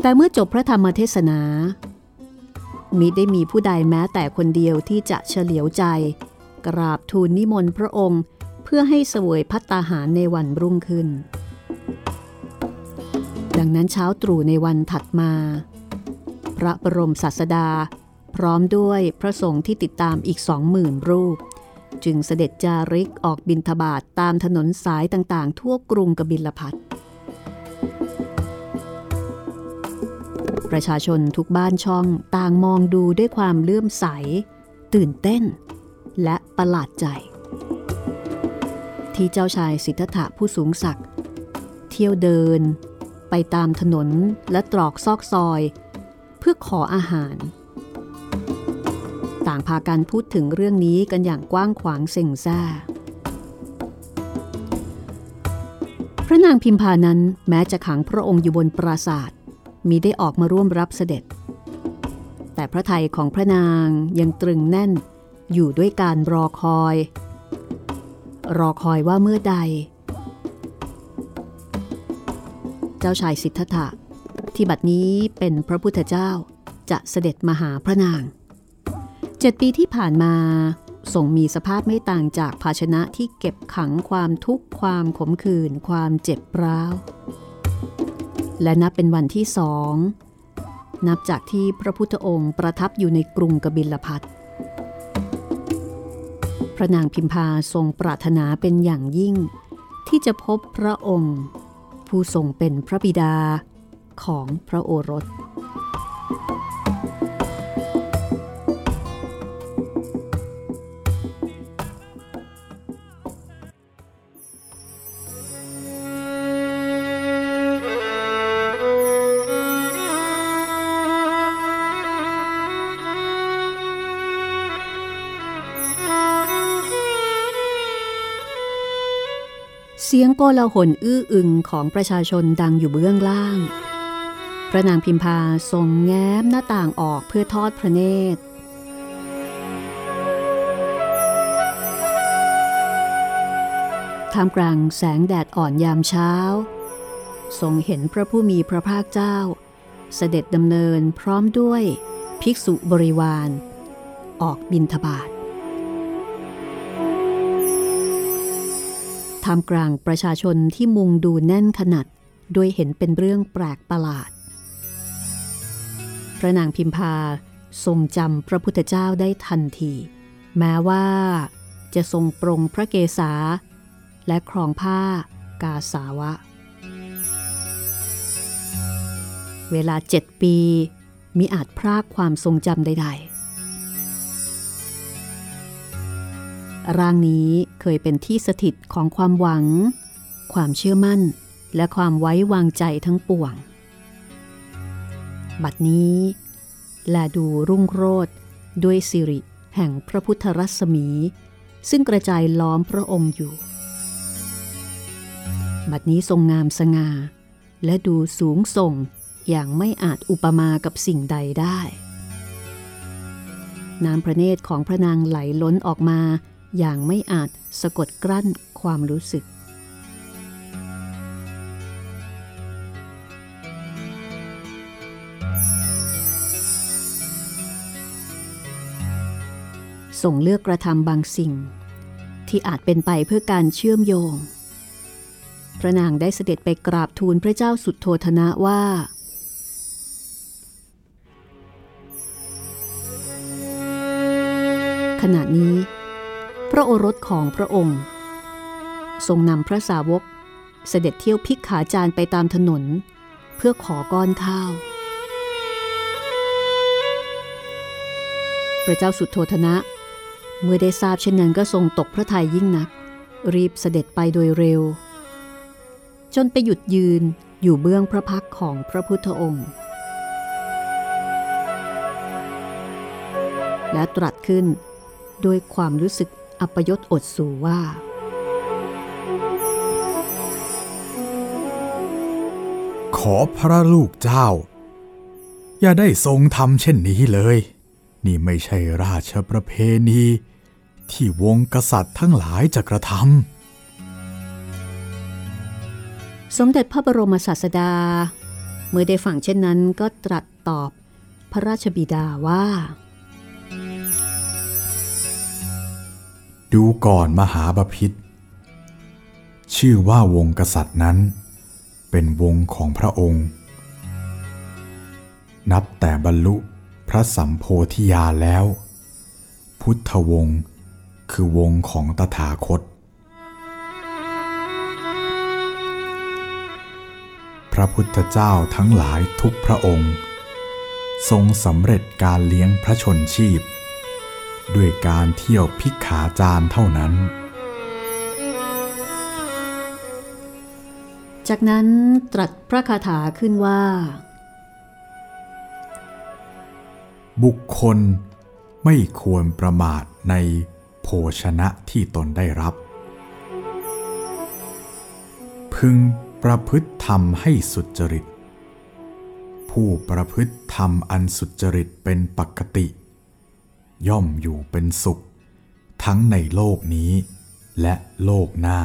แต่เมื่อจบพระธรรมเทศนา มิได้มีผู้ใดแม้แต่คนเดียวที่จะเฉลียวใจ กราบทูลนิมนต์พระองค์เพื่อให้สวยพัตตาหารในวันรุ่งขึ้น ดังนั้นเช้าตรู่ในวันถัดมา พระบรมศาสดา พร้อมด้วยพระสงฆ์ที่ติดตามอีกสองหมื่นรูป จึงเสด็จจาริกออกบินทบาทตามถนนสายต่างๆ ทั่วกรุงกบิลพัทประชาชนทุกบ้านช่องต่างมองดูด้วยความเลื่อมใส ตื่นเต้น และประหลาดใจ ที่เจ้าชายสิทธัตถะผู้สูงศักดิ์เที่ยวเดิน ไปตามถนนและตรอกซอกซอย เพื่อขออาหาร ต่างพากันพูดถึงเรื่องนี้กันอย่างกว้างขวางเซ็งซ่า พระนางพิมพานั้นแม้จะขังพระองค์อยู่บนปราศาสตร์มีได้ออกมาร่วมรับเสด็จ แต่พระไทยของพระนางยังตรึงแน่นอยู่ด้วยการรอคอย รอคอยว่าเมื่อใด เจ้าชายสิทธัตถะที่บัดนี้เป็นพระพุทธเจ้าจะเสด็จมาหาพระนาง เจ็ดปีที่ผ่านมาทรงมีสภาพไม่ต่างจากภาชนะที่เก็บขังความทุกข์ความขมขื่นความเจ็บร้าว และนับเป็นวันที่สองนับจากที่พระพุทธองค์ประทับอยู่ในกรุงกบิลพัทพระนางพิมพาทรงปรารถนาเป็นอย่างยิ่ง ที่จะพบพระองค์ ผู้ทรงเป็นพระบิดาของพระโอรส กลาหลอื้ออึงของประชาชนดังอยู่เบื้องล่าง พระนางพิมพาทรงแง้มหน้าต่างออกเพื่อทอดพระเนตร ท่ามกลางแสงแดดอ่อนยามเช้า ทรงเห็นพระผู้มีพระภาคเจ้า เสด็จดำเนินพร้อมด้วยภิกษุบริวาร ออกบินทบาท ท่ามกลางประชาชนที่มุงดูแน่นขนาดโดยเห็นเป็นเรื่องแปลกประหลาด พระนางพิมพาทรงจำพระพุทธเจ้าได้ทันที แม้ว่าจะทรงปรงพระเกศา และครองผ้ากาสาวะ เวลาเจ็ดปีมิอาจพรากความทรงจำใดๆ ร่างนี้เคยเป็นที่สถิตของความหวัง ความเชื่อมั่น และความไว้วางใจทั้งปวง บัดนี้แลดูรุ่งโรดด้วยสิริแห่งพระพุทธรัศมี ซึ่งกระจายล้อมพระองค์อยู่ บัดนี้ทรงงามสง่า และดูสูงส่งอย่างไม่อาจอุปมากับสิ่งใดได้ น้ำพระเนตรของพระนางไหลล้นออกมา อย่างไม่อาจสะกดกลั้นความรู้สึก ส่งเลือกกระทำบางสิ่ง ที่อาจเป็นไปเพื่อการเชื่อมโยง พระนางได้เสด็จไปกราบทูลพระเจ้าสุดโทธนะว่าขณะนี้ พระโอรสของพระองค์ ทรงนำพระสาวกเสด็จเที่ยวพิกขาจารไปตามถนน เพื่อขอก้อนข้าว พระเจ้าสุดโทธนะ เมื่อได้ทราบเช่นนั้นก็ทรงตกพระทัยยิ่งนัก รีบเสด็จไปโดยเร็ว จนไปหยุดยืนอยู่เบื้องพระพักของพระพุทธองค์ และตรัสขึ้นด้วยความรู้สึก อัปยศอดสูว่า ขอพระลูกเจ้า อย่าได้ทรงทำเช่นนี้เลย นี่ไม่ใช่ราชประเพณี ที่วงกษัตริย์ทั้งหลายจะกระทำสมเด็จพระบรมศาสดา เมื่อได้ฟังเช่นนั้นก็ตรัสตอบพระราชบิดาว่า ดูก่อนมหาบาพิษชื่อว่าวงกษัตริย์นั้น เป็นวงของพระองค์ นับแต่บรรลุพระสัมโพธิญาแล้ว พุทธวงศ์คือวงของตถาคต พระพุทธเจ้าทั้งหลายทุกพระองค์ ทรงสำเร็จการเลี้ยงพระชนชีพ ด้วยการเที่ยวพิกขาจารเท่านั้น จากนั้นตรัสพระคาถาขึ้นว่า บุคคลไม่ควรประมาทในโภชนะที่ตนได้รับ พึงประพฤติธรรมให้สุจริต ผู้ประพฤติธรรมอันสุจริตเป็นปกติ ย่อมอยู่เป็นสุข ทั้งในโลกนี้และโลกหน้า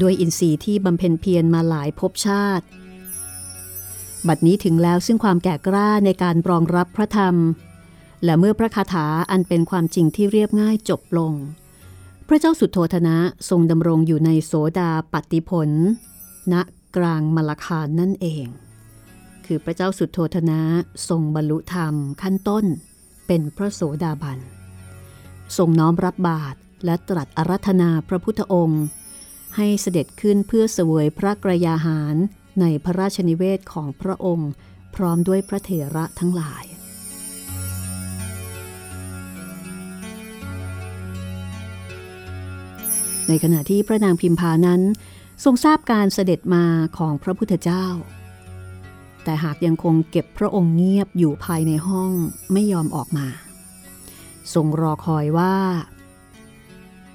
ด้วยอินทรีย์ที่บำเพ็ญเพียรมาหลายภพชาติ บัดนี้ถึงแล้วซึ่งความแก่กล้าในการรองรับพระธรรม และเมื่อพระคาถาอันเป็นความจริงที่เรียบง่ายจบลง พระเจ้าสุดโทธนะทรงดำรงอยู่ในโสดาปฏิผลณ กลางมลคานนั่นเอง คือพระเจ้าสุดโทธนะทรงบรรลุธรรมขั้นต้นเป็นพระโสดาบัน ทรงน้อมรับบาตรและตรัสอารัธนาพระพุทธองค์ ให้เสด็จขึ้นเพื่อเสวยพระกรยาหารในพระราชนิเวศของพระองค์ พร้อมด้วยพระเถระทั้งหลาย ในขณะที่พระนางพิมพานั้น ทรงทราบการเสด็จมาของพระพุทธเจ้า แต่หากยังคงเก็บพระองค์เงียบอยู่ภายในห้องไม่ยอมออกมา ทรงรอคอยว่า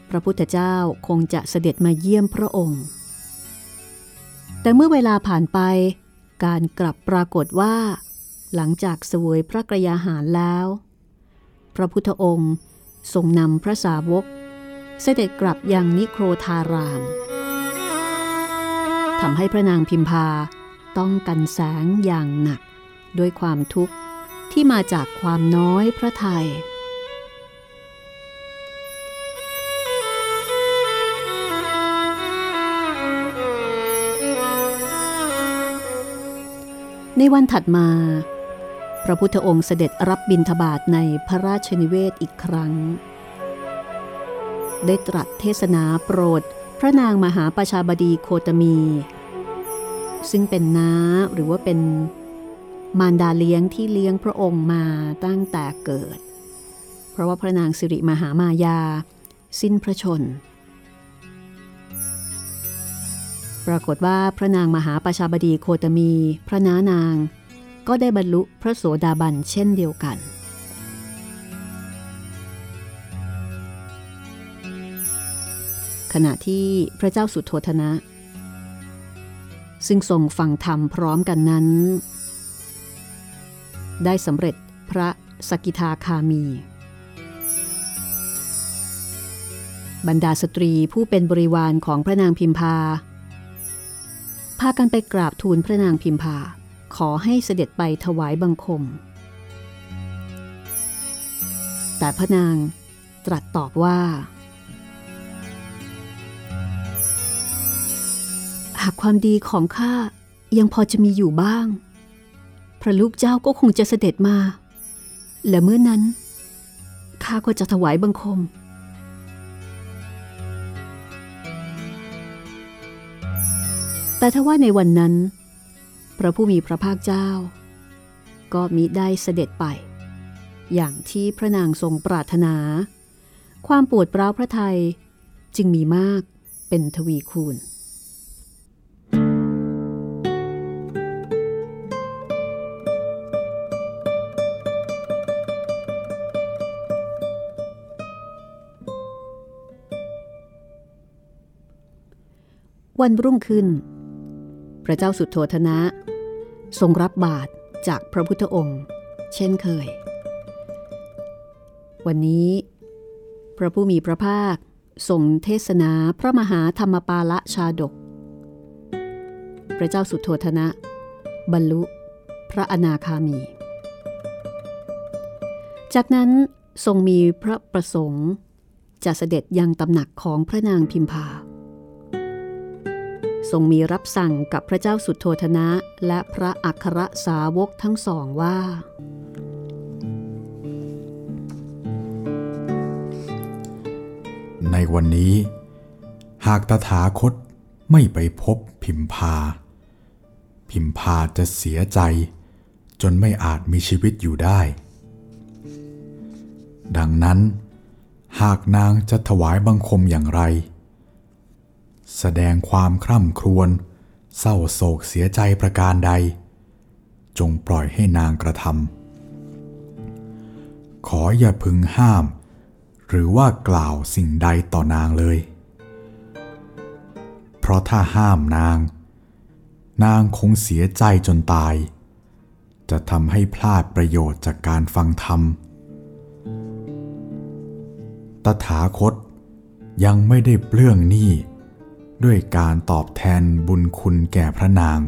พระพุทธเจ้าคงจะเสด็จมาเยี่ยมพระองค์ แต่เมื่อเวลาผ่านไป การกลับปรากฏว่า หลังจากเสวยพระกรยาหารแล้ว พระพุทธองค์ทรงนำพระสาวก เสด็จกลับยังนิโครธาราม ทำให้พระนางพิมพาต้องกันแสงอย่างหนัก ด้วยความทุกข์ที่มาจากความน้อยพระทยัยในวันถัดมา พระพุทธองค์เสด็จรับบิณฑบาตในพระราชนิเวศอีกครั้ง ได้ตรัสเทศนาโปรด พระนางมหาประชาบดีโคตมี ซึ่งเป็นน้าหรือว่าเป็นมารดาเลี้ยงที่เลี้ยงพระองค์มาตั้งแต่เกิด เพราะว่าพระนางสิริมหามายา สิ้นพระชน ปรากฏว่าพระนางมหาประชาบดีโคตมี พระน้านาง ก็ได้บรรลุพระโสดาบันเช่นเดียวกัน ขณะที่พระเจ้าสุโธธนะ ซึ่งทรงฟังธรรมพร้อมกันนั้น ได้สำเร็จพระสกิทาคามี บรรดาสตรีผู้เป็นบริวารของพระนางพิมพา พากันไปกราบทูลพระนางพิมพา ขอให้เสด็จไปถวายบังคม แต่พระนางตรัสตอบว่าากความดีของข้ายังพอจะมีอยู่บ้าง พระลูกเจ้าก็คงจะเสด็จมา และเมื่อนั้นข้าก็จะถวายบังคม แต่ถ้าว่าในวันนั้น พระผู้มีพระภาคเจ้า ก็มิได้เสด็จไป อย่างที่พระนางทรงปรารถนา ความปวดเปร้าพระไทยจึงมีมากเป็นทวีคูณ วันรุ่งขึ้น พระเจ้าสุดโทธนะ ทรงรับบาตรจากพระพุทธองค์ เช่นเคย วันนี้ พระผู้มีพระภาคทรงเทศนาพระมหาธรรมปาละชาดก พระเจ้าสุดโทธนะ บรรลุพระอนาคามี จากนั้นทรงมีพระประสงค์จะเสด็จยังตำหนักของพระนางพิมพา ทรงมีรับสั่งกับพระเจ้าสุดโทธนะและพระอัครสาวกทั้งสองว่า ในวันนี้ หากตถาคตไม่ไปพบพิมพา พิมพาจะเสียใจ จนไม่อาจมีชีวิตอยู่ได้ ดังนั้น หากนางจะถวายบังคมอย่างไร แสดงความคร่ำครวญเศร้าโศกเสียใจประการใด จงปล่อยให้นางกระทำขออย่าพึงห้าม หรือว่ากล่าวสิ่งใดต่อนางเลย เพราะถ้าห้ามนาง นางคงเสียใจจนตาย จะทำให้พลาดประโยชน์จากการฟังธรรม ตถาคตยังไม่ได้เปลื้องหนี้ ด้วยการตอบแทนบุญคุณแก่พระนาง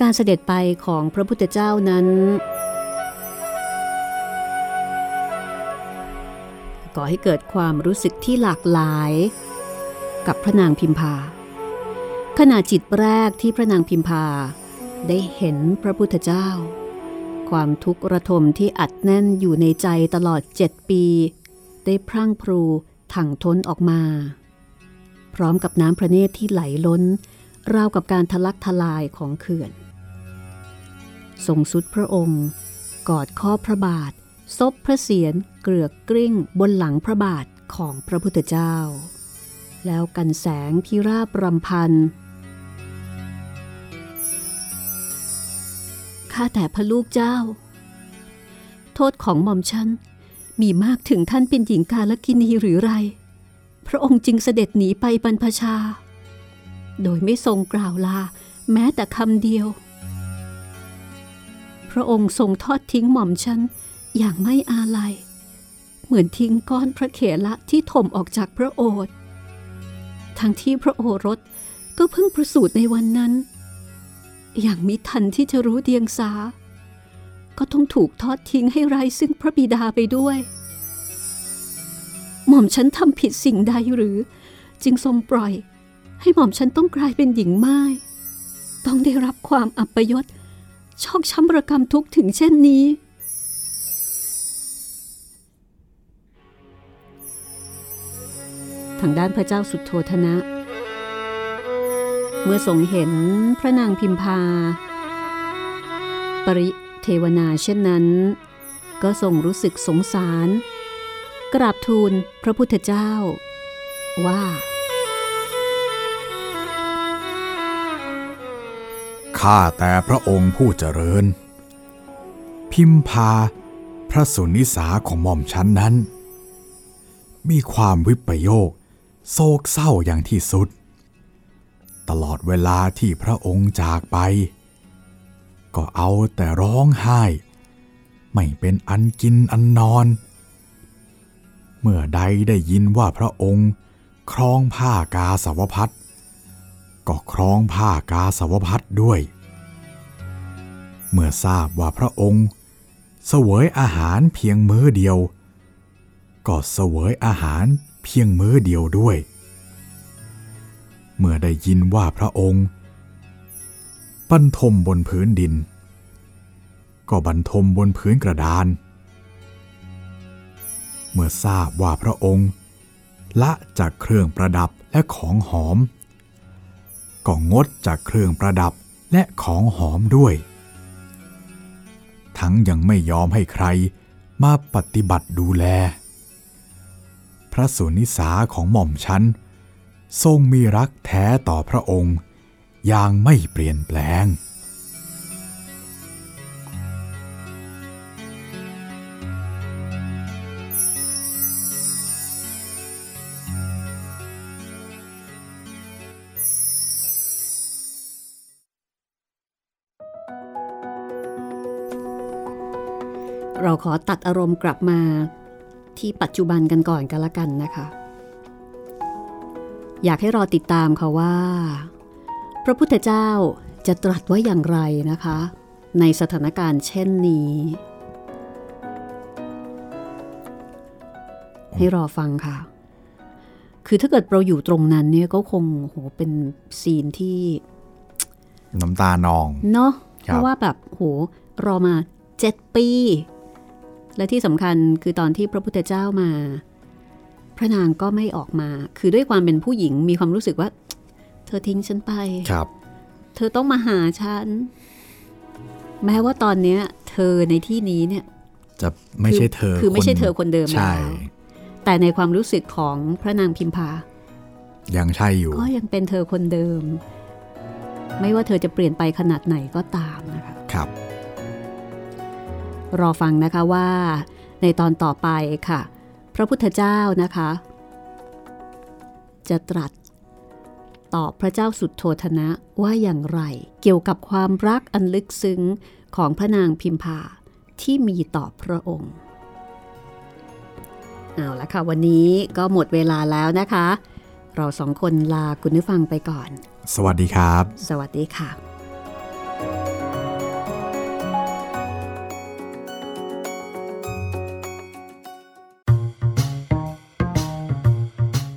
การเสด็จไปของพระพุทธเจ้านั้น ก่อให้เกิดความรู้สึกที่หลากหลาย กับพระนางพิมพาขณะจิตแรกที่พระนางพิมพา ได้เห็นพระพุทธเจ้า ความทุกข์ระทมที่อัดแน่นอยู่ในใจตลอดเจ็ดปี ได้พรั่งพรูถังท้นออกมา พร้อมกับน้ำพระเนตรที่ไหลล้นราวกับการทะลักทลายของเขื่อน ทรงสุดพระองค์ กอดข้อพระบาท ซบพระเศียรเกลือกกลิ้งบนหลังพระบาทของพระพุทธเจ้า แล้วกันแสงที่ราบรำพันข้าแต่พระลูกเจ้า โทษของหม่อมฉันมีมากถึงท่านเป็นหญิงกาลกินีหรือไร พระองค์จึงเสด็จหนีไปบรรพชา โดยไม่ทรงกล่าวลาแม้แต่คำเดียว ระองค์ทรงทอดทิ้งหม่อมฉันอย่างไม่อาลัย เหมือนทิ้งก้อนพระเขละที่ถมออกจากพระโอษฐ์ทั้งที่พระโอรสก็เพิ่งประสูติในวันนั้น อย่างมิทันที่จะรู้เดียงสา ก็ต้องถูกทอดทิ้งให้ไร้ซึ่งพระบิดาไปด้วย หม่อมฉันทำผิดสิ่งใดหรือ จึงทรงปล่อย ให้หม่อมฉันต้องกลายเป็นหญิงไม้ต้องได้รับความอัปยศ ชอกช้ำระกรรมทุกถึงเช่นนี้ ทางด้านพระเจ้าสุดโทธนะ เมื่อทรงเห็นพระนางพิมพา ปริเทวนาเช่นนั้น ก็ทรงรู้สึกสงสาร กราบทูลพระพุทธเจ้าว่า ข้าแต่พระองค์ผู้เจริญ พิมพาพระสุนิสาของหม่อมชั้นนั้น มีความวิปโยค โศกเศร้าอย่างที่สุด ตลอดเวลาที่พระองค์จากไป ก็เอาแต่ร้องไห้ ไม่เป็นอันกินอันนอน เมื่อใดได้ยินว่าพระองค์ครองผ้ากาสาวพัด ก็ครองผ้ากาสาวพัดด้วย เมื่อทราบว่าพระองค์เสวยอาหารเพียงมื้อเดียว ก็เสวยอาหารเพียงมื้อเดียวด้วย เมื่อได้ยินว่าพระองค์บรรทมบนพื้นดิน ก็บรรทมบนพื้นกระดาน เมื่อทราบว่าพระองค์ ละจากเครื่องประดับและของหอม ก็งดจากเครื่องประดับและของหอมด้วย ทั้งยังไม่ยอมให้ใครมาปฏิบัติดูแล พระสุนิสาของหม่อมฉันทรงมีรักแท้ต่อพระองค์อย่างไม่เปลี่ยนแปลง เราขอตัดอารมณ์กลับมาที่ปัจจุบันกันก่อนกันละกันนะคะ อยากให้รอติดตามค่ะว่า พระพุทธเจ้าจะตรัสว่าอย่างไรนะคะ ในสถานการณ์เช่นนี้ ให้รอฟังค่ะ คือถ้าเกิดเราอยู่ตรงนั้นเนี่ยก็คงโหเป็นซีนที่น้ำตานอง เนาะครับเพราะว่าแบบโหรอมาเจ็ดปี และที่สำคัญคือตอนที่พระพุทธเจ้ามา พระนางก็ไม่ออกมา คือด้วยความเป็นผู้หญิงมีความรู้สึกว่า เธอทิ้งฉันไปครับ เธอต้องมาหาฉัน แม้ว่าตอนเนี้ย เธอในที่นี้เนี่ย จะไม่ใช่เธอ คือไม่ใช่เธอคนเดิมใช่แล้วแต่ในความรู้สึกของพระนางพิมพา ยังใช่อยู่ ก็ยังเป็นเธอคนเดิม ไม่ว่าเธอจะเปลี่ยนไปขนาดไหนก็ตามนะคะครับ รอฟังนะคะว่า ในตอนต่อไปค่ะ พระพุทธเจ้านะคะ จะตรัสตอบพระเจ้าสุดโทธนะว่าอย่างไร เกี่ยวกับความรักอันลึกซึ้งของพระนางพิมพาที่มีต่อพระองค์เอาละค่ะ วันนี้ก็หมดเวลาแล้วนะคะ เราสองคนลาคุณผู้ฟังไปก่อน สวัสดีครับ สวัสดีค่ะ